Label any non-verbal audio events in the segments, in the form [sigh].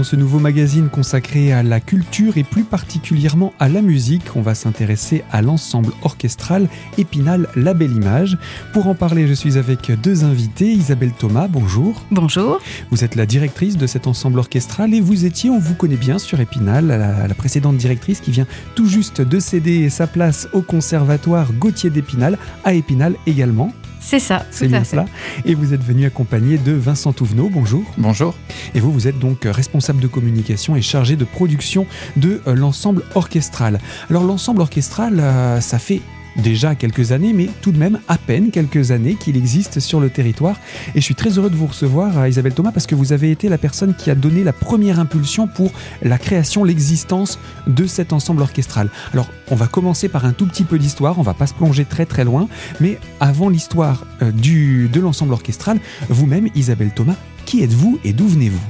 dans ce nouveau magazine consacré à la culture et plus particulièrement à la musique. On va s'intéresser à l'ensemble orchestral Épinal La Belle Image. Pour en parler, je suis avec deux invités. Isabelle Thomas, bonjour. Bonjour. Vous êtes la directrice de cet ensemble orchestral et vous étiez, on vous connaît bien sur Épinal, la, la précédente directrice qui vient tout juste de céder sa place au conservatoire Gauthier d'Épinal, à Épinal également. C'est ça, c'est bien cela. Et vous êtes venu accompagné de Vincent Touvenot. Bonjour. Bonjour. Et vous, vous êtes donc responsable de communication et chargé de production de euh, l'ensemble orchestral. Alors l'ensemble orchestral, euh, ça fait déjà quelques années, mais tout de même à peine quelques années qu'il existe sur le territoire. Et je suis très heureux de vous recevoir, euh, Isabelle Thomas, parce que vous avez été la personne qui a donné la première impulsion pour la création, l'existence de cet ensemble orchestral. Alors, on va commencer par un tout petit peu d'histoire, on va pas se plonger très très loin, mais avant l'histoire euh, du, de l'ensemble orchestral, vous-même, Isabelle Thomas, qui êtes-vous et d'où venez-vous?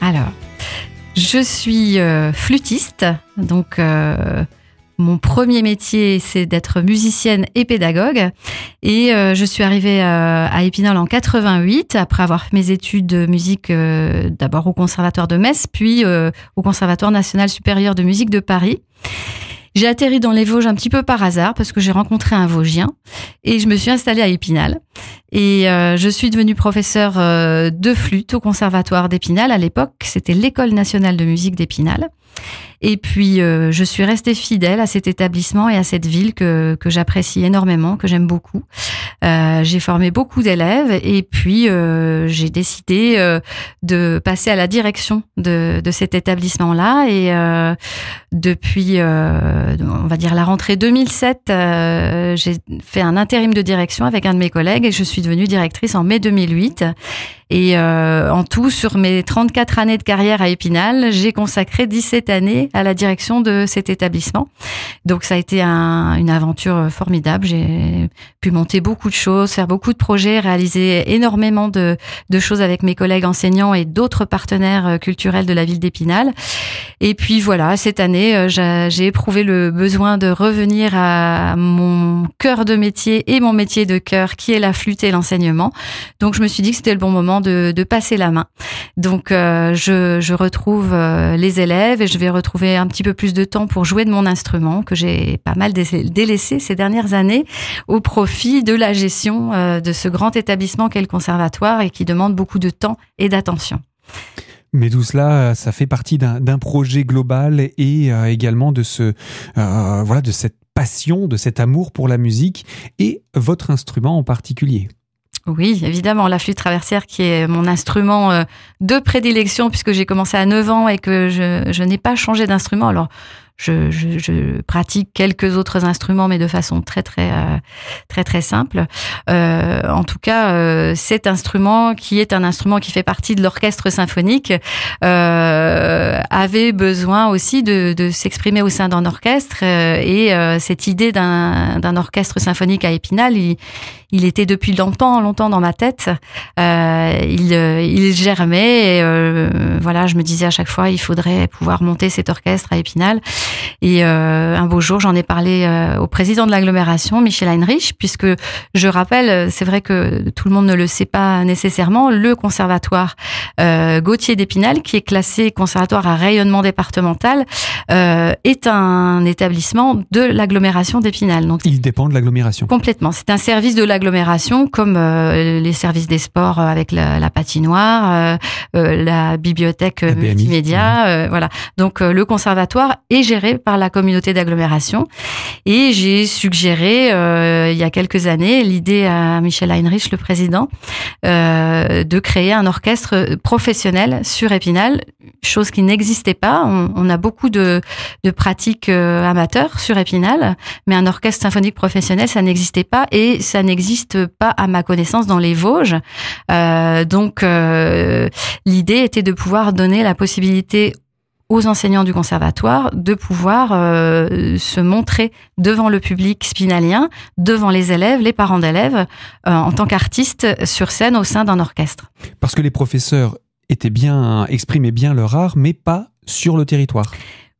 Alors, je suis euh, flûtiste, donc mon premier métier, c'est d'être musicienne et pédagogue. Et euh, je suis arrivée euh, à Épinal en 88, après avoir fait mes études de musique euh, d'abord au Conservatoire de Metz, puis au Conservatoire national supérieur de musique de Paris. J'ai atterri dans les Vosges un petit peu par hasard parce que j'ai rencontré un Vosgien et je me suis installée à Épinal. Et euh, je suis devenue professeure euh, de flûte au conservatoire d'Épinal. À l'époque, c'était l'école nationale de musique d'Épinal. Et puis, euh, je suis restée fidèle à cet établissement et à cette ville que, que j'apprécie énormément, que j'aime beaucoup. Euh, j'ai formé beaucoup d'élèves et puis euh, j'ai décidé euh, de passer à la direction de, de cet établissement-là. Et euh, depuis, on va dire, la rentrée 2007, j'ai fait un intérim de direction avec un de mes collègues et je suis devenue directrice en mai 2008. Et euh, en tout, sur mes 34 années de carrière à Épinal, j'ai consacré 17 années à la direction de cet établissement. Donc ça a été un, une aventure formidable. J'ai pu monter beaucoup de choses, faire beaucoup de projets, réaliser énormément de, de choses avec mes collègues enseignants et d'autres partenaires euh, culturels de la ville d'Épinal. Et puis voilà, cette année, euh, j'ai éprouvé le besoin de revenir à mon cœur de métier et mon métier de cœur, qui est la flûte et l'enseignement. Donc je me suis dit que c'était le bon moment de, passer la main. Donc euh, je, retrouve euh, les élèves et je vais retrouver un petit peu plus de temps pour jouer de mon instrument que j'ai pas mal délaissé ces dernières années au profit de la gestion euh, de ce grand établissement qu'est le conservatoire et qui demande beaucoup de temps et d'attention. Mais tout cela, ça fait partie d'un projet global et également de ce, voilà, de cette passion, de cet amour pour la musique et votre instrument en particulier. Oui, évidemment, la flûte traversière qui est mon instrument euh, de prédilection puisque j'ai commencé à 9 ans et que je, je n'ai pas changé d'instrument. Alors, je, je, je, pratique quelques autres instruments, mais de façon très très euh, très très simple. Euh, en tout cas, euh, cet instrument, qui est un instrument qui fait partie de l'orchestre symphonique, euh, avait besoin aussi de, de s'exprimer au sein d'un orchestre. Euh, et cette idée d'un orchestre symphonique à Épinal, il, il, était depuis longtemps longtemps dans ma tête. il, il germait. Et, voilà, je me disais à chaque fois, il faudrait pouvoir monter cet orchestre à Épinal. Et euh, un beau jour, j'en ai parlé euh, au président de l'agglomération, Michel Heinrich, puisque je rappelle, c'est vrai que tout le monde ne le sait pas nécessairement, le conservatoire euh, Gauthier d'Épinal, qui est classé conservatoire à rayonnement départemental, euh, est un établissement de l'agglomération d'Épinal. Donc il dépend de l'agglomération. Complètement. C'est un service de l'agglomération, comme euh, les services des sports avec la, la patinoire, la bibliothèque multimédia, voilà. Donc le conservatoire est géré par la communauté d'agglomération. Et j'ai suggéré, euh, il y a quelques années, l'idée à Michel Heinrich, le président, euh, de créer un orchestre professionnel sur Épinal, chose qui n'existait pas. On, on, a beaucoup de, de pratiques euh, amateurs sur Épinal, mais un orchestre symphonique professionnel, ça n'existait pas et ça n'existe pas, à ma connaissance, dans les Vosges. Euh, donc, euh, l'idée était de pouvoir donner la possibilité aux enseignants du conservatoire de pouvoir euh, se montrer devant le public spinalien, devant les élèves, les parents d'élèves, en tant qu'artistes sur scène au sein d'un orchestre. Parce que les professeurs étaient bien, exprimaient bien leur art, mais pas sur le territoire.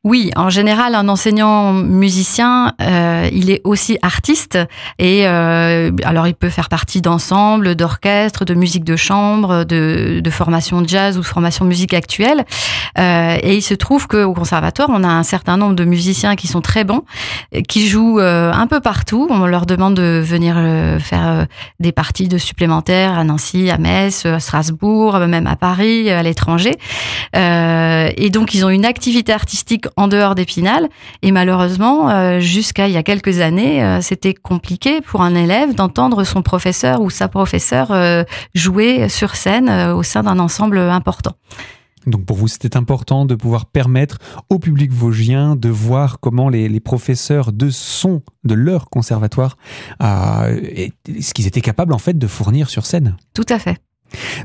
Oui, en général, un enseignant musicien, euh, il est aussi artiste et euh, alors il peut faire partie d'ensembles, d'orchestres, de musique de chambre, de, de formation jazz ou de formation musique actuelle. Euh, et il se trouve qu'au conservatoire, on a un certain nombre de musiciens qui sont très bons, qui jouent euh, un peu partout. On leur demande de venir euh, faire euh, des parties de supplémentaires à Nancy, à Metz, à Strasbourg, même à Paris, à l'étranger. et donc ils ont une activité artistique en dehors d'Épinal. Et malheureusement, euh, jusqu'à il y a quelques années, euh, c'était compliqué pour un élève d'entendre son professeur ou sa professeure euh, jouer sur scène au sein d'un ensemble important. Donc pour vous, c'était important de pouvoir permettre au public vosgien de voir comment les, les professeurs de son de leur conservatoire, euh, ce qu'ils étaient capables en fait de fournir sur scène. Tout à fait.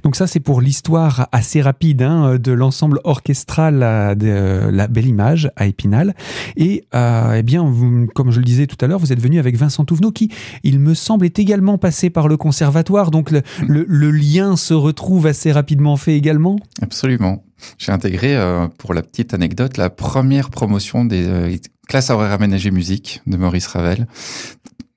Donc ça, c'est pour l'histoire assez rapide hein, de l'ensemble orchestral euh, de la Belle Image à Épinal. Et euh, eh bien, comme je le disais tout à l'heure, vous êtes venu avec Vincent Touvenot qui, il me semble, est également passé par le conservatoire. Donc le, lien se retrouve assez rapidement fait également. Absolument. J'ai intégré, euh, pour la petite anecdote, la première promotion des classes horaires aménagées musique de Maurice Ravel.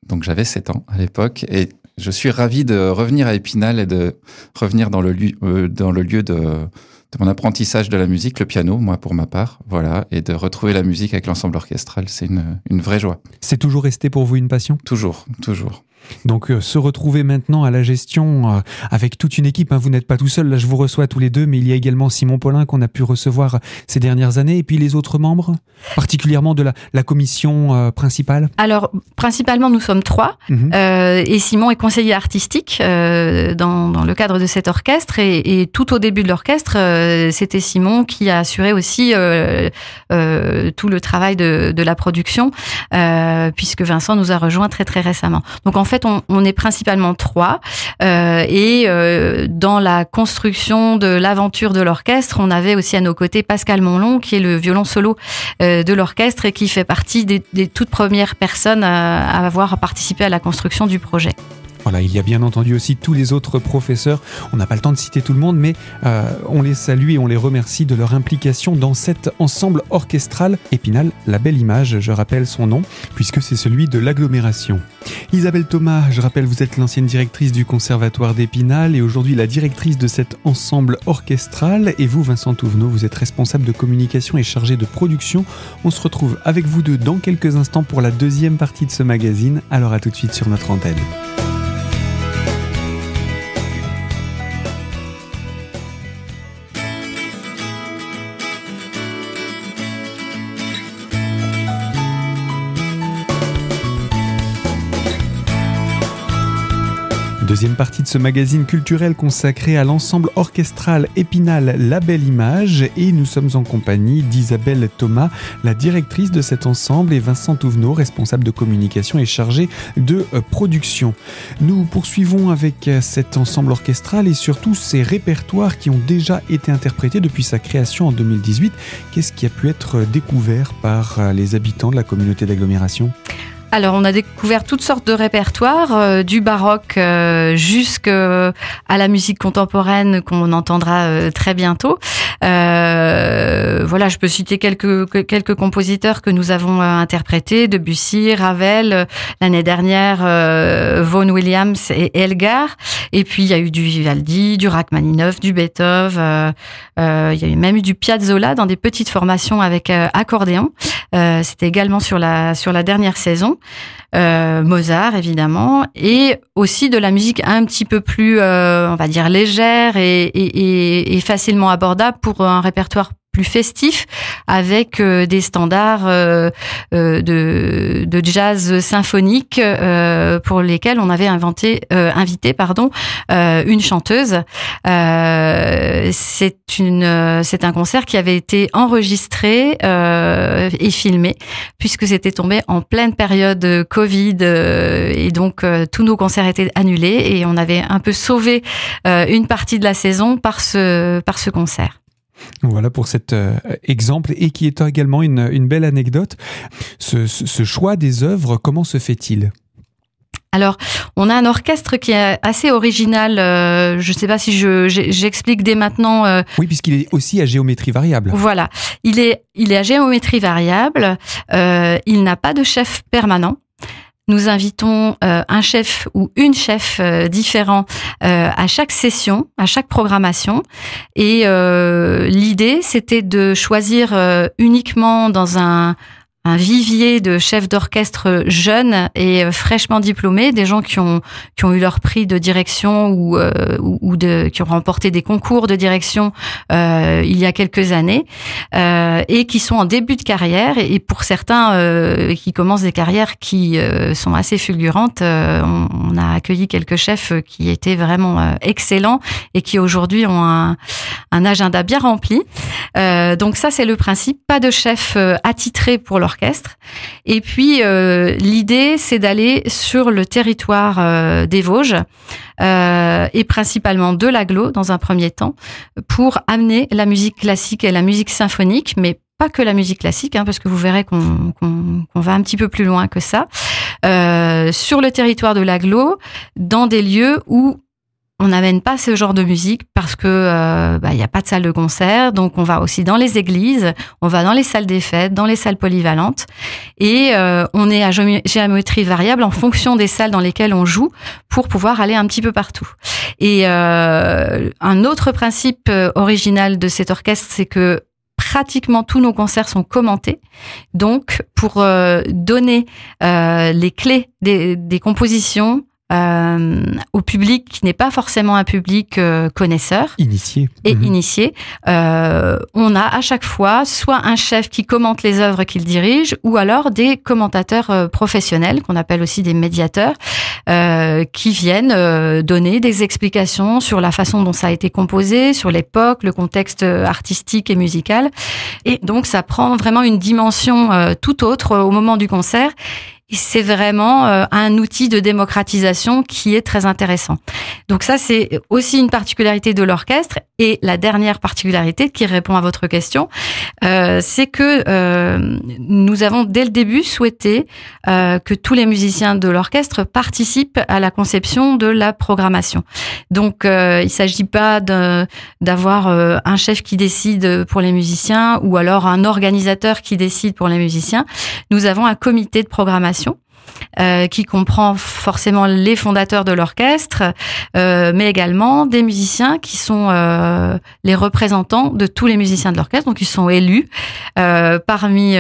Donc j'avais 7 ans à l'époque et je suis ravi de revenir à Épinal et de revenir dans le, lieu, euh, dans le lieu de, de, mon apprentissage de la musique, le piano, moi pour ma part, voilà, et de retrouver la musique avec l'ensemble orchestral, c'est une, une vraie joie. C'est toujours resté pour vous une passion? Toujours, toujours. Donc euh, se retrouver maintenant à la gestion euh, avec toute une équipe, hein, vous n'êtes pas tout seul, là je vous reçois tous les deux, mais il y a également Simon Paulin qu'on a pu recevoir ces dernières années, et puis les autres membres, particulièrement de la, la commission euh, principale. Alors principalement nous sommes trois, Mhm. euh, et Simon est conseiller artistique euh, dans, dans le cadre de cet orchestre, et, et tout au début de l'orchestre, euh, c'était Simon qui a assuré aussi euh, euh, tout le travail de, de la production, euh, puisque Vincent nous a rejoint très très récemment. Donc en fait on, on est principalement trois, euh, et euh, dans la construction de l'aventure de l'orchestre, on avait aussi à nos côtés Pascal Monlon, qui est le violon solo euh, de l'orchestre et qui fait partie des, toutes premières personnes à avoir participé à la construction du projet. Voilà, il y a bien entendu aussi tous les autres professeurs. On n'a pas le temps de citer tout le monde, mais euh, on les salue et on les remercie de leur implication dans cet ensemble orchestral Épinal, la belle image, je rappelle son nom, puisque c'est celui de l'agglomération. Isabelle Thomas, je rappelle, vous êtes l'ancienne directrice du conservatoire d'Épinal et aujourd'hui la directrice de cet ensemble orchestral. Et vous, Vincent Touvenot, vous êtes responsable de communication et chargé de production. On se retrouve avec vous deux dans quelques instants pour la deuxième partie de ce magazine. Alors à tout de suite sur notre antenne. Deuxième partie de ce magazine culturel consacré à l'ensemble orchestral Épinal La Belle Image et nous sommes en compagnie d'Isabelle Thomas, la directrice de cet ensemble et Vincent Touvenot, responsable de communication et chargé de euh, production. Nous poursuivons avec euh, cet ensemble orchestral et surtout ces répertoires qui ont déjà été interprétés depuis sa création en 2018. Qu'est-ce qui a pu être découvert par euh, les habitants de la communauté d'agglomération? Alors, on a découvert toutes sortes de répertoires, euh, du baroque euh, jusqu'à la musique contemporaine qu'on entendra euh, très bientôt. Euh, voilà, je peux citer quelques quelques compositeurs que nous avons euh, interprétés Debussy, Ravel, euh, l'année dernière euh, Vaughan Williams et Elgar. Et puis il y a eu du Vivaldi, du Rachmaninoff, du Beethoven. euh, euh, il y a même eu du Piazzolla dans des petites formations avec euh, accordéon. Euh, C'était également sur la sur la dernière saison. Euh, Mozart évidemment et aussi de la musique un petit peu plus euh, on va dire légère et, et, et, facilement abordable pour un répertoire plus festif avec euh, des standards euh, euh, de, de jazz symphonique pour lesquels on avait inventé invité pardon une chanteuse c'est une c'est un concert qui avait été enregistré et filmé puisque c'était tombé en pleine période Covid et donc tous nos concerts étaient annulés et on avait un peu sauvé une partie de la saison par ce par ce concert. Voilà pour cet euh, exemple et qui est également une, une belle anecdote. Ce, ce- ce choix des œuvres, comment se fait-il? Alors, on a un orchestre qui est assez original. Euh, je ne sais pas si je, j'explique dès maintenant. Euh, oui, puisqu'il est aussi à géométrie variable. Voilà, il est, il est à géométrie variable. Euh, il n'a pas de chef permanent. Nous invitons un chef ou une chef différent à chaque session, à chaque programmation. Et l'idée, c'était de choisir uniquement dans un un vivier de chefs d'orchestre jeunes et euh, fraîchement diplômés, des gens qui ont qui ont eu leur prix de direction ou euh, ou de qui ont remporté des concours de direction euh, il y a quelques années euh, et qui sont en début de carrière et, pour certains euh, qui commencent des carrières qui sont assez fulgurantes. On, on, a accueilli quelques chefs qui étaient vraiment excellents et qui aujourd'hui ont un, un agenda bien rempli. donc ça c'est le principe, pas de chef attitré pour leur Et puis euh, l'idée, c'est d'aller sur le territoire euh, des Vosges euh, et principalement de l'aglo dans un premier temps pour amener la musique classique et la musique symphonique, mais pas que la musique classique, hein, parce que vous verrez qu'on va un petit peu plus loin que ça, sur le territoire de l'aglo, dans des lieux où on n'amène pas ce genre de musique parce que euh, bah, il n'y a pas de salle de concert, donc on va aussi dans les églises, on va dans les salles des fêtes, dans les salles polyvalentes, et euh, on est à géométrie variable en fonction des salles dans lesquelles on joue pour pouvoir aller un petit peu partout. Et euh, un autre principe original de cet orchestre, c'est que pratiquement tous nos concerts sont commentés. Donc, pour donner les clés des, des compositions, euh, au public qui n'est pas forcément un public euh, connaisseur initié et mhm. initié. Euh, on a à chaque fois soit un chef qui commente les œuvres qu'il dirige, ou alors des commentateurs euh, professionnels qu'on appelle aussi des médiateurs, euh, qui viennent donner des explications sur la façon dont ça a été composé, sur l'époque, le contexte artistique et musical. Et donc ça prend vraiment une dimension tout autre au moment du concert c'est vraiment euh, un outil de démocratisation qui est très intéressant. Donc ça, c'est aussi une particularité de l'orchestre. Et la dernière particularité qui répond à votre question, euh, c'est que euh, nous avons dès le début souhaité que tous les musiciens de l'orchestre participent à la conception de la programmation. Donc il ne s'agit pas d'avoir un chef qui décide pour les musiciens ou alors un organisateur qui décide pour les musiciens. Nous avons un comité de programmation euh, qui comprend forcément les fondateurs de l'orchestre, euh, mais également des musiciens qui sont euh, les représentants de tous les musiciens de l'orchestre, donc ils sont élus parmi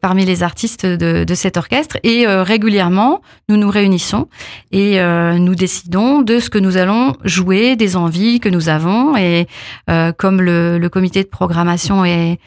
parmi les artistes de, de cet orchestre. Et régulièrement, nous nous réunissons et nous décidons de ce que nous allons jouer, des envies que nous avons. Et comme le, le comité de programmation est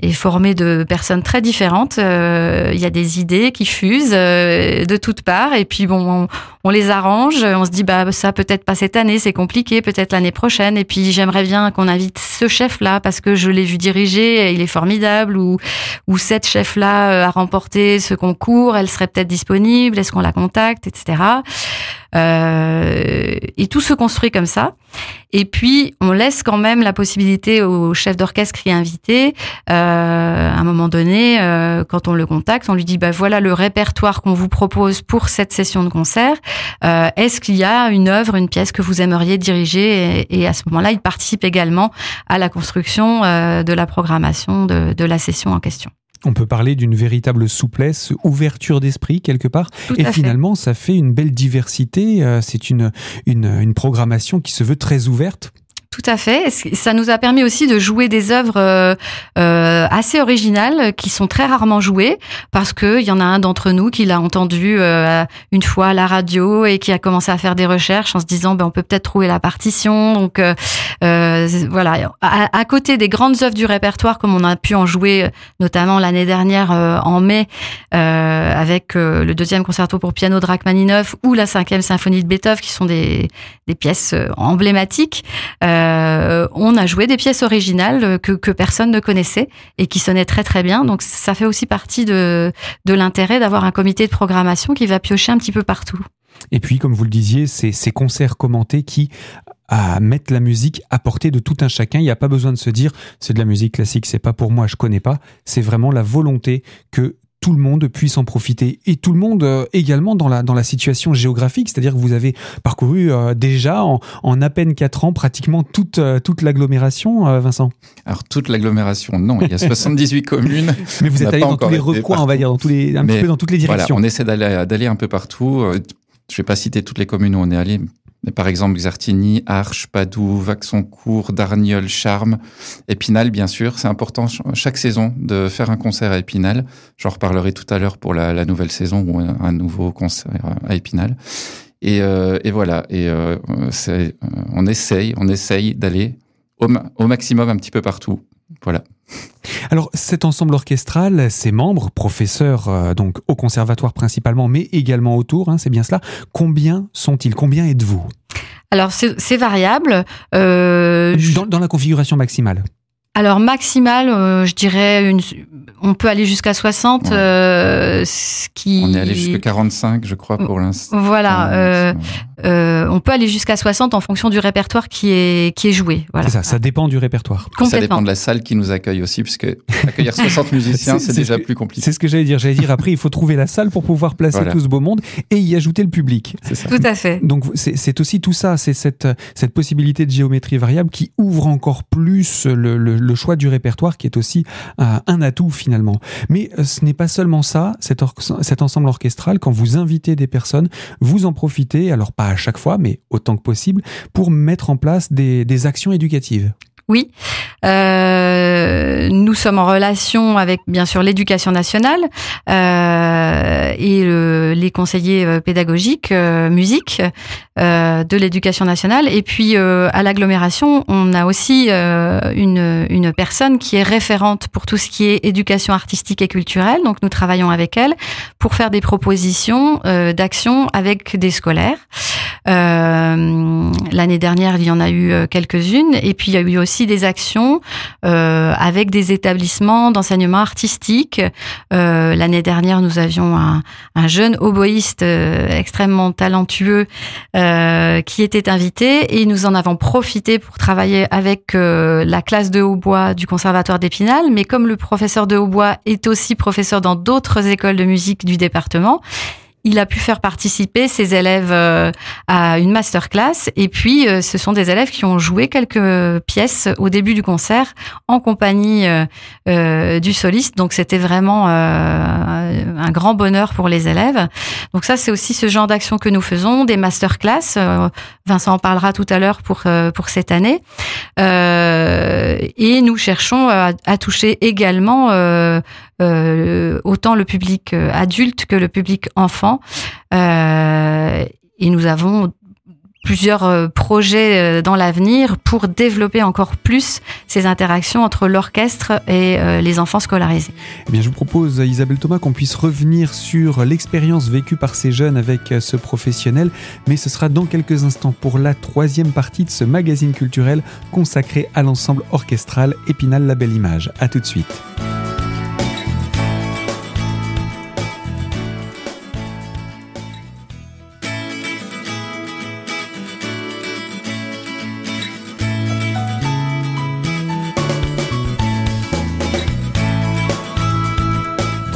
est formé de personnes très différentes. Euh, il y a des idées qui fusent euh, de toutes parts et puis bon, on, les arrange. On se dit bah ça peut-être pas cette année, c'est compliqué, peut-être l'année prochaine. Et puis j'aimerais bien qu'on invite ce chef là parce que je l'ai vu diriger, il est formidable. Ou ou cette chef là euh, a remporté ce concours, elle serait peut-être disponible. Est-ce qu'on la contacte, etc. Euh, et tout se construit comme ça. Et puis, on laisse quand même la possibilité au chef d'orchestre qui est invité, euh, à un moment donné, euh, quand on le contacte, on lui dit, bah voilà le répertoire qu'on vous propose pour cette session de concert. Euh, Est-ce qu'il y a une œuvre, une pièce que vous aimeriez diriger et, à ce moment-là, il participe également à la construction euh, de la programmation de, de la session en question. On peut parler d'une véritable souplesse, ouverture d'esprit quelque part. et finalement, ça fait une belle diversité. Euh, c'est une, une, une programmation qui se veut très ouverte tout à fait. Ça nous a permis aussi de jouer des œuvres euh, euh, assez originales qui sont très rarement jouées parce que il y en a un d'entre nous qui l'a entendu euh, une fois à la radio et qui a commencé à faire des recherches en se disant ben on peut peut-être trouver la partition. Donc voilà, à, à, côté des grandes œuvres du répertoire comme on a pu en jouer notamment l'année dernière en mai avec le deuxième concerto pour piano de Rachmaninoff ou la cinquième symphonie de Beethoven qui sont des, des pièces emblématiques. Euh, on a joué des pièces originales que, que, personne ne connaissait et qui sonnaient très très bien. Donc ça fait aussi partie de, de l'intérêt d'avoir un comité de programmation qui va piocher un petit peu partout. Et puis, comme vous le disiez, c'est ces concerts commentés qui à mettre la musique à portée de tout un chacun. Il n'y a pas besoin de se dire c'est de la musique classique, c'est pas pour moi, je connais pas. C'est vraiment la volonté que tout le monde puisse en profiter et tout le monde également dans la, dans la situation géographique, c'est-à-dire que vous avez parcouru déjà en, en, à peine 4 ans pratiquement toute, toute l'agglomération, Vincent Alors toute l'agglomération, non, il y a 78 communes. [laughs] Mais vous êtes allé dans tous les recoins, on va dire, dans tous les, un petit peu dans toutes les directions. Voilà, on essaie d'aller, d'aller un peu partout. Je vais pas citer toutes les communes où on est allé, par exemple Xartigny, Arches, Padoue, Vaxoncourt, Darniol, Charmes, Épinal, bien sûr. C'est important chaque saison de faire un concert à Épinal. J'en reparlerai tout à l'heure pour la, nouvelle saison ou un, nouveau concert à Épinal. Et, euh, voilà. Et euh, euh, on essaye, on essaye d'aller au maximum un petit peu partout. Voilà. Alors cet ensemble orchestral, ses membres, professeurs euh, donc au conservatoire principalement, mais également autour, hein, c'est bien cela. Combien sont-ils? Combien êtes-vous? Alors c'est variable. Euh, dans, la configuration maximale. Alors maximal, euh, je dirais une, on peut aller jusqu'à 60, euh, ce qui... On est allé jusqu'à 45, je crois, pour l'instant. Voilà, euh, euh, on peut aller jusqu'à 60 en fonction du répertoire qui est, qui est joué. Voilà. C'est ça, ça dépend du répertoire. Ça dépend de la salle qui nous accueille aussi, puisque accueillir 60 [laughs] musiciens, c'est déjà plus compliqué. C'est ce que j'allais dire. J'allais dire, après, il faut trouver la salle pour pouvoir placer tout ce beau monde et y ajouter le public. Ça. Tout à fait. Donc c'est aussi tout ça, c'est cette, cette possibilité de géométrie variable qui ouvre encore plus le, le, le choix du répertoire, qui est aussi un atout finalement. Mais euh, ce n'est pas seulement ça, cet, ensemble orchestral, quand vous invitez des personnes, vous en profitez, alors pas à chaque fois, mais autant que possible, pour mettre en place des, des actions éducatives. Oui, euh, nous sommes en relation avec bien sûr l'éducation nationale euh, et le, les conseillers euh, pédagogiques euh, musique euh, de l'éducation nationale. Et puis à l'agglomération, on a aussi une, une personne qui est référente pour tout ce qui est éducation artistique et culturelle. Donc nous travaillons avec elle pour faire des propositions d'actions avec des scolaires. L'année dernière, il y en a eu quelques-unes, et puis il y a eu aussi des actions euh, avec des établissements d'enseignement artistique. Euh, L'année dernière, nous avions un, un jeune oboïste euh, extrêmement talentueux euh, qui était invité et nous en avons profité pour travailler avec euh, la classe de hautbois du Conservatoire d'Épinal. Mais comme le professeur de hautbois est aussi professeur dans d'autres écoles de musique du département, il a pu faire participer ses élèves euh, à une masterclass. Et puis euh, ce sont des élèves qui ont joué quelques pièces au début du concert en compagnie euh, du soliste. Donc c'était vraiment un grand bonheur pour les élèves. Donc ça c'est aussi ce genre d'action que nous faisons des masterclass. Vincent en parlera tout à l'heure pour pour cette année. Et nous cherchons à, toucher également autant le public euh, adulte que le public enfant. Euh, et nous avons plusieurs projets dans l'avenir pour développer encore plus ces interactions entre l'orchestre et les enfants scolarisés. Eh bien, je vous propose, Isabelle Thomas, qu'on puisse revenir sur l'expérience vécue par ces jeunes avec ce professionnel, mais ce sera dans quelques instants pour la troisième partie de ce magazine culturel consacré à l'ensemble orchestral Épinal La Belle Image. À tout de suite.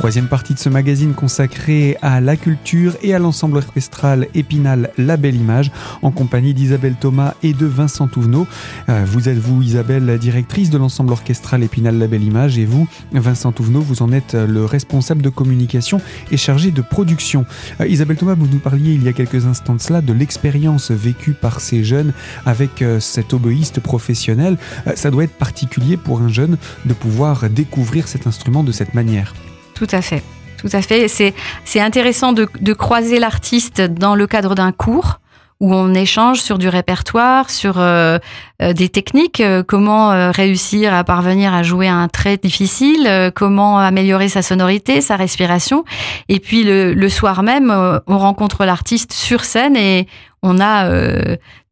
Troisième partie de ce magazine consacré à la culture et à l'ensemble orchestral Épinal La Belle Image en compagnie d'Isabelle Thomas et de Vincent Touvenot. Euh, vous êtes vous Isabelle, directrice de l'ensemble orchestral Épinal La Belle Image et vous Vincent Touvenot, vous en êtes le responsable de communication et chargé de production. Euh, Isabelle Thomas, vous nous parliez il y a quelques instants de cela de l'expérience vécue par ces jeunes avec euh, cet oboïste professionnel. Ça doit être particulier pour un jeune de pouvoir découvrir cet instrument de cette manière. Tout à fait. Tout à fait. C'est, intéressant de, de croiser l'artiste dans le cadre d'un cours où on échange sur du répertoire, sur euh, euh, des techniques, euh, comment réussir à parvenir à jouer un trait difficile, comment améliorer sa sonorité, sa respiration. Et puis le, le soir même, on rencontre l'artiste sur scène et on a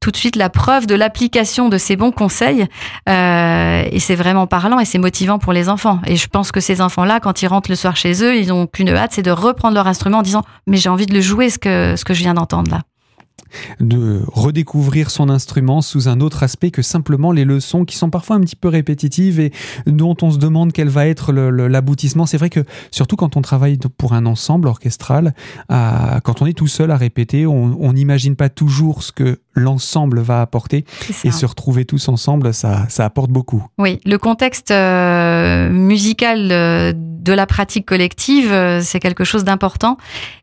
tout de suite la preuve de l'application de ces bons conseils. et c'est vraiment parlant et c'est motivant pour les enfants. Et je pense que ces enfants-là, quand ils rentrent le soir chez eux, ils n'ont qu'une hâte, c'est de reprendre leur instrument en disant mais j'ai envie de le jouer ce que ce que je viens d'entendre là. De redécouvrir son instrument sous un autre aspect que simplement les leçons qui sont parfois un petit peu répétitives et dont on se demande quel va être l'aboutissement. C'est vrai que surtout quand on travaille pour un ensemble orchestral, quand on est tout seul à répéter, on n'imagine pas toujours ce que l'ensemble va apporter et se retrouver tous ensemble, ça, ça apporte beaucoup. Oui, le contexte euh, musical euh, de la pratique collective, euh, c'est quelque chose d'important.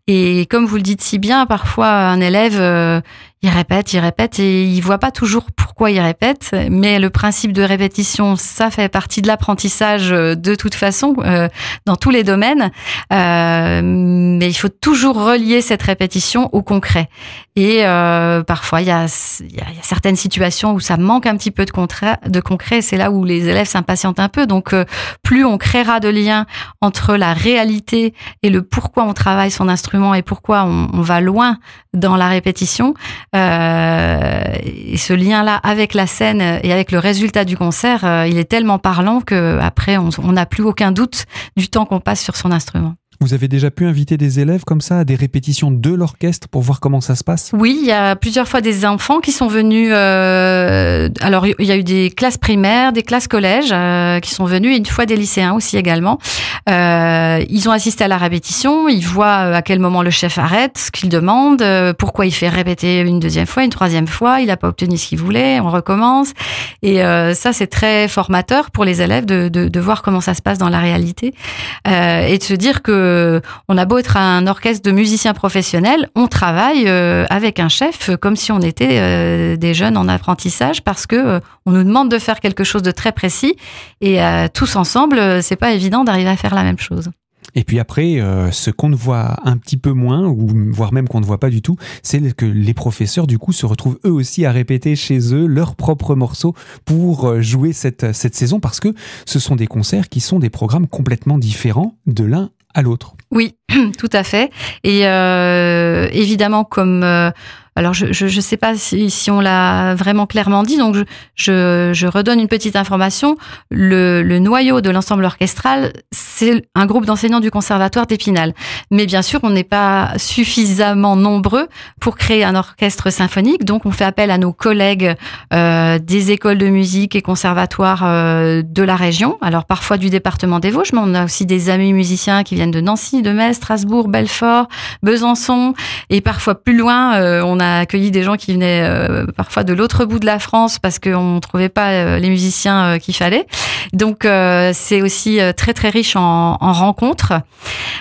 Et comme vous le dites si bien, parfois un élève, il répète, il répète et il voit pas toujours pourquoi il répète. Mais le principe de répétition, ça fait partie de l'apprentissage euh, de toute façon euh, dans tous les domaines. Euh, mais il faut toujours relier cette répétition au concret. Et euh, parfois, il y, a, il y, a, certaines situations où ça manque un petit peu de concret. De concret, c'est là où les élèves s'impatientent un peu. Donc, euh, plus on créera de liens entre la réalité et le pourquoi on travaille son instrument et pourquoi on, va loin dans la répétition, et ce lien-là avec la scène et avec le résultat du concert, euh, il est tellement parlant que après on n'a plus aucun doute du temps qu'on passe sur son instrument. Vous avez déjà pu inviter des élèves comme ça à des répétitions de l'orchestre pour voir comment ça se passe? Oui, il y a plusieurs fois des enfants qui sont venus. Euh, alors, il y a eu des classes primaires, des classes collèges euh, qui sont venus, et une fois des lycéens aussi également. Euh, ils ont assisté à la répétition, ils voient à quel moment le chef arrête, ce qu'il demande, pourquoi il fait répéter une deuxième fois, une troisième fois, il n'a pas obtenu ce qu'il voulait, on recommence. Et ça, c'est très formateur pour les élèves de, de, de, voir comment ça se passe dans la réalité et de se dire que euh, on a beau être un orchestre de musiciens professionnels, on travaille euh, avec un chef comme si on était euh, des jeunes en apprentissage parce que on nous demande de faire quelque chose de très précis et tous ensemble, c'est pas évident d'arriver à faire la même chose. Et puis après, ce qu'on ne voit un petit peu moins, ou voire même qu'on ne voit pas du tout, c'est que les professeurs, du coup, se retrouvent eux aussi à répéter chez eux leurs propres morceaux pour jouer cette, cette saison, parce que ce sont des concerts qui sont des programmes complètement différents de l'un à l'autre. Oui, [clears throat] tout à fait. Et euh, évidemment, comme euh, alors je je sais pas si, on l'a vraiment clairement dit, donc je, je, redonne une petite information. Le, le noyau de l'ensemble orchestral, c'est un groupe d'enseignants du conservatoire d'Épinal. Mais bien sûr, on n'est pas suffisamment nombreux pour créer un orchestre symphonique, donc on fait appel à nos collègues euh, des écoles de musique et conservatoires euh, de la région. Alors parfois du département des Vosges, mais on a aussi des amis musiciens qui viennent de Nancy, de Metz, Strasbourg, Belfort, Besançon, et parfois plus loin, euh, accueilli des gens qui venaient euh, parfois de l'autre bout de la France parce qu'on ne trouvait pas euh, les musiciens qu'il fallait. Donc c'est aussi très très riche en, en rencontres.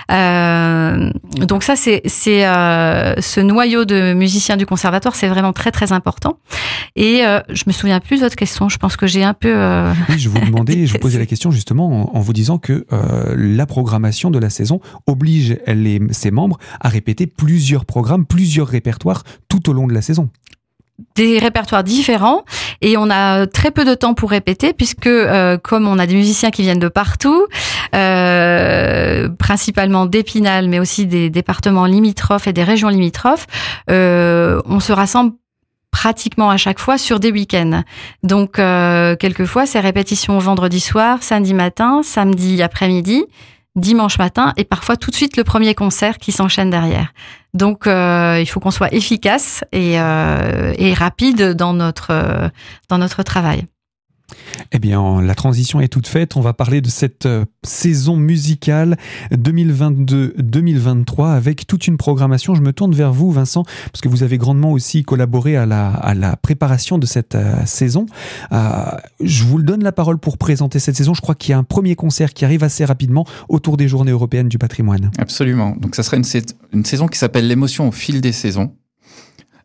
donc ça c'est c'est ce noyau de musiciens du conservatoire, c'est vraiment très très important. Et je me souviens plus de votre question. Je pense que j'ai un peu. Oui, je vous demandais, je vous [laughs] posais la question justement en, en vous disant que la programmation de la saison oblige les, ses membres à répéter plusieurs programmes, plusieurs répertoires tout au long de la saison des répertoires différents et on a très peu de temps pour répéter puisque euh, comme on a des musiciens qui viennent de partout, euh, principalement d'Épinal mais aussi des départements limitrophes et des régions limitrophes, euh, on se rassemble pratiquement à chaque fois sur des week-ends. Donc quelquefois c'est répétition vendredi soir, samedi matin, samedi après-midi dimanche matin et parfois tout de suite le premier concert qui s'enchaîne derrière. Donc euh, il faut qu'on soit efficace et, euh, et rapide dans notre, euh, dans notre travail. Eh bien, la transition est toute faite. On va parler de cette euh, saison musicale 2022-2023 avec toute une programmation. Je me tourne vers vous, Vincent, parce que vous avez grandement aussi collaboré à la, préparation de cette euh, saison. Euh, je vous donne la parole pour présenter cette saison. Je crois qu'il y a un premier concert qui arrive assez rapidement autour des Journées européennes du patrimoine. Absolument. Donc, ça sera une saison qui s'appelle l'émotion au fil des saisons.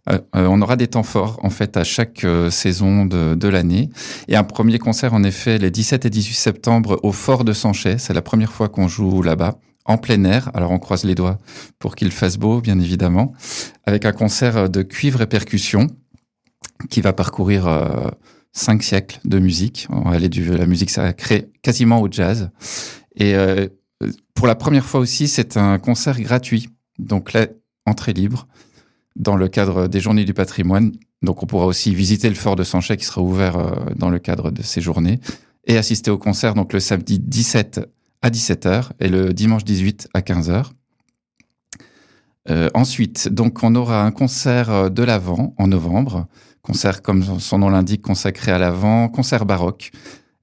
Euh, euh, on aura des temps forts en fait à chaque euh, saison de, l'année. Et un premier concert en effet les 17 et 18 septembre au Fort de Sanchet. C'est la première fois qu'on joue là-bas en plein air. Alors on croise les doigts pour qu'il fasse beau, bien évidemment, avec un concert de cuivre et percussion qui va parcourir cinq siècles de musique. On va aller de la musique sacrée quasiment au jazz. Et pour la première fois aussi, c'est un concert gratuit. Donc là, entrée libre dans le cadre des Journées du patrimoine. Donc on pourra aussi visiter le fort de Sanchet qui sera ouvert euh, dans le cadre de ces journées et assister au concert donc le samedi 17 à 17h et le dimanche 18 à 15h. Euh, ensuite, donc on aura un concert de l'Avent en novembre, concert comme son nom l'indique consacré à l'Avent, concert baroque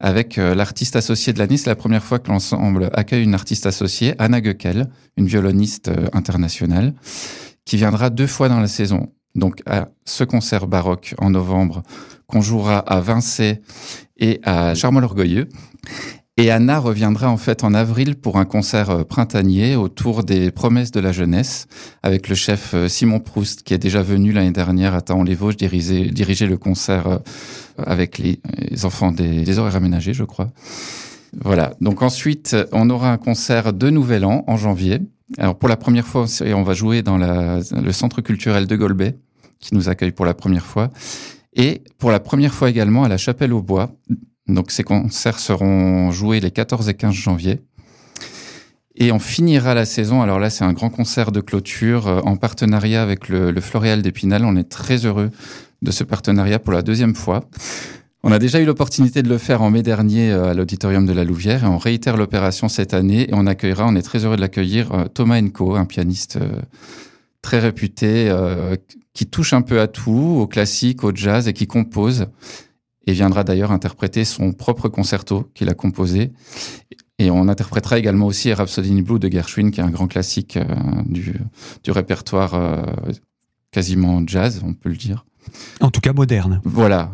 avec euh, l'artiste associé de l'année. C'est la première fois que l'ensemble accueille une artiste associée, Anna Göckel, une violoniste euh, internationale, qui viendra deux fois dans la saison. Donc à ce concert baroque en novembre qu'on jouera à Vincey et à Charmol-Orgueilleux. Et Anna reviendra en fait en avril pour un concert euh, printanier autour des promesses de la jeunesse avec le chef euh, Simon Proust qui est déjà venu l'année dernière à Taon-les-Vosges diriger, diriger le concert euh, avec les, enfants des, des, horaires aménagés, je crois. Voilà. Donc ensuite, on aura un concert de Nouvel An en janvier. Alors pour la première fois, on va jouer dans le centre culturel de Golbet qui nous accueille pour la première fois. Et pour la première fois également à la Chapelle au Bois, donc ces concerts seront joués les 14 et 15 janvier. Et on finira la saison. Alors là, c'est un grand concert de clôture euh, en partenariat avec le, le Floréal d'Épinal. On est très heureux de ce partenariat pour la deuxième fois. On a déjà eu l'opportunité de le faire en mai dernier euh, à l'auditorium de la Louvière et on réitère l'opération cette année et on accueillera, on est très heureux de l'accueillir, euh, Thomas Enco, un pianiste très réputé, qui touche un peu à tout, au classique, au jazz et qui compose et viendra d'ailleurs interpréter son propre concerto qu'il a composé. Et on interprétera également aussi Rhapsody in Blue de Gershwin, qui est un grand classique euh, du, du, répertoire euh, quasiment jazz, on peut le dire. En tout cas moderne. Voilà.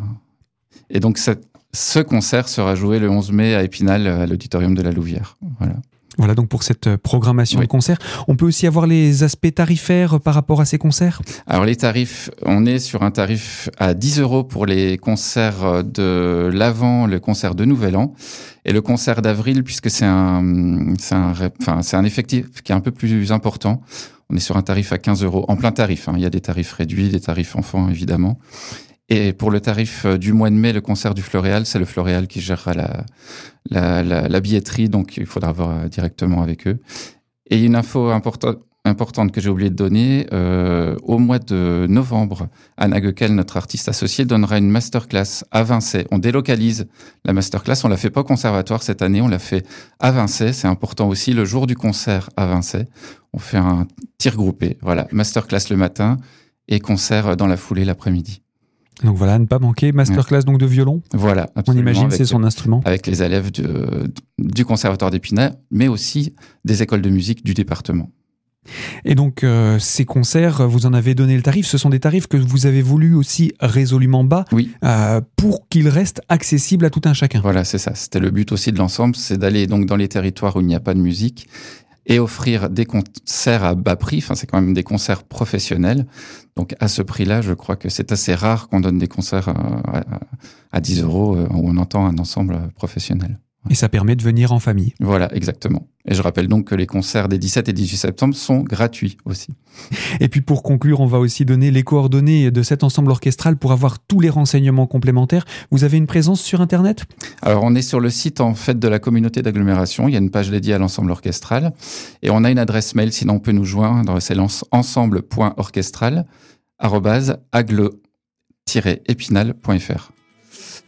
Et donc ce concert sera joué le 11 mai à Épinal, à l'auditorium de la Louvière. Voilà. Voilà donc pour cette euh, programmation de concerts. On peut aussi avoir les aspects tarifaires par rapport à ces concerts? Alors les tarifs, on est sur un tarif à 10 euros pour les concerts de l'avant, le concert de Nouvel An, et le concert d'avril, puisque c'est un, c'est un, enfin, un effectif qui est un peu plus important. On est sur un tarif à 15 euros, en plein tarif. Hein. Il y a des tarifs réduits, des tarifs enfants évidemment. Et pour le tarif euh, du mois de mai, le concert du Floréal, c'est le Floréal qui gérera la, billetterie, donc il faudra voir euh, directement avec eux. Et une info importante que j'ai oublié de donner, euh, au mois de novembre, Anna Göckel, notre artiste associée, donnera une masterclass à Vincey. On délocalise la masterclass, on la fait pas au conservatoire cette année, on l'a fait à Vincey. C'est important aussi le jour du concert à Vincey. On fait un tir groupé, voilà, masterclass le matin et concert dans la foulée l'après-midi. Donc voilà, ne pas manquer. Masterclass donc de violon. Voilà. On imagine c'est son instrument. Avec les élèves de, du conservatoire d'Épinal, mais aussi des écoles de musique du département. Et donc euh, ces concerts, vous en avez donné le tarif. Ce sont des tarifs que vous avez voulu aussi résolument bas, oui. euh, pour qu'ils restent accessibles à tout un chacun. Voilà, c'est ça. C'était le but aussi de l'ensemble, c'est d'aller donc dans les territoires où il n'y a pas de musique et offrir des concerts à bas prix. Enfin, c'est quand même des concerts professionnels. Donc, à ce prix-là, je crois que c'est assez rare qu'on donne des concerts à, à 10 euros euh, où on entend un ensemble professionnel. Et ça permet de venir en famille. Voilà, exactement. Et je rappelle donc que les concerts des 17 et 18 septembre sont gratuits aussi. Et puis pour conclure, on va aussi donner les coordonnées de cet ensemble orchestral pour avoir tous les renseignements complémentaires. Vous avez une présence sur Internet? Alors on est sur le site en fait de la communauté d'agglomération. Il y a une page dédiée à l'ensemble orchestral. Et on a une adresse mail, sinon on peut nous joindre, c'est ensemble.orchestral aglo-épinal.fr.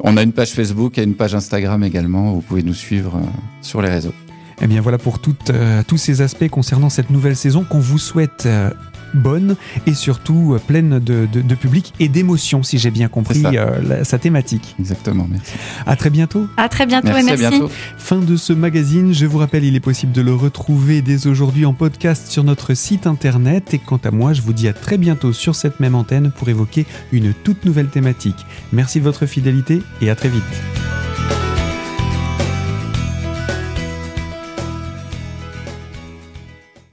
On a une page Facebook et une page Instagram également. Vous pouvez nous suivre euh, sur les réseaux. Eh bien voilà pour euh, tous ces aspects concernant cette nouvelle saison qu'on vous souhaite euh, bonne et surtout euh, pleine de, de, de public et d'émotion, si j'ai bien compris euh, la, sa thématique. Exactement, merci. À très bientôt. À très bientôt merci, et merci. À bientôt. Fin de ce magazine. Je vous rappelle, il est possible de le retrouver dès aujourd'hui en podcast sur notre site internet. Et quant à moi, je vous dis à très bientôt sur cette même antenne pour évoquer une toute nouvelle thématique. Merci de votre fidélité et à très vite.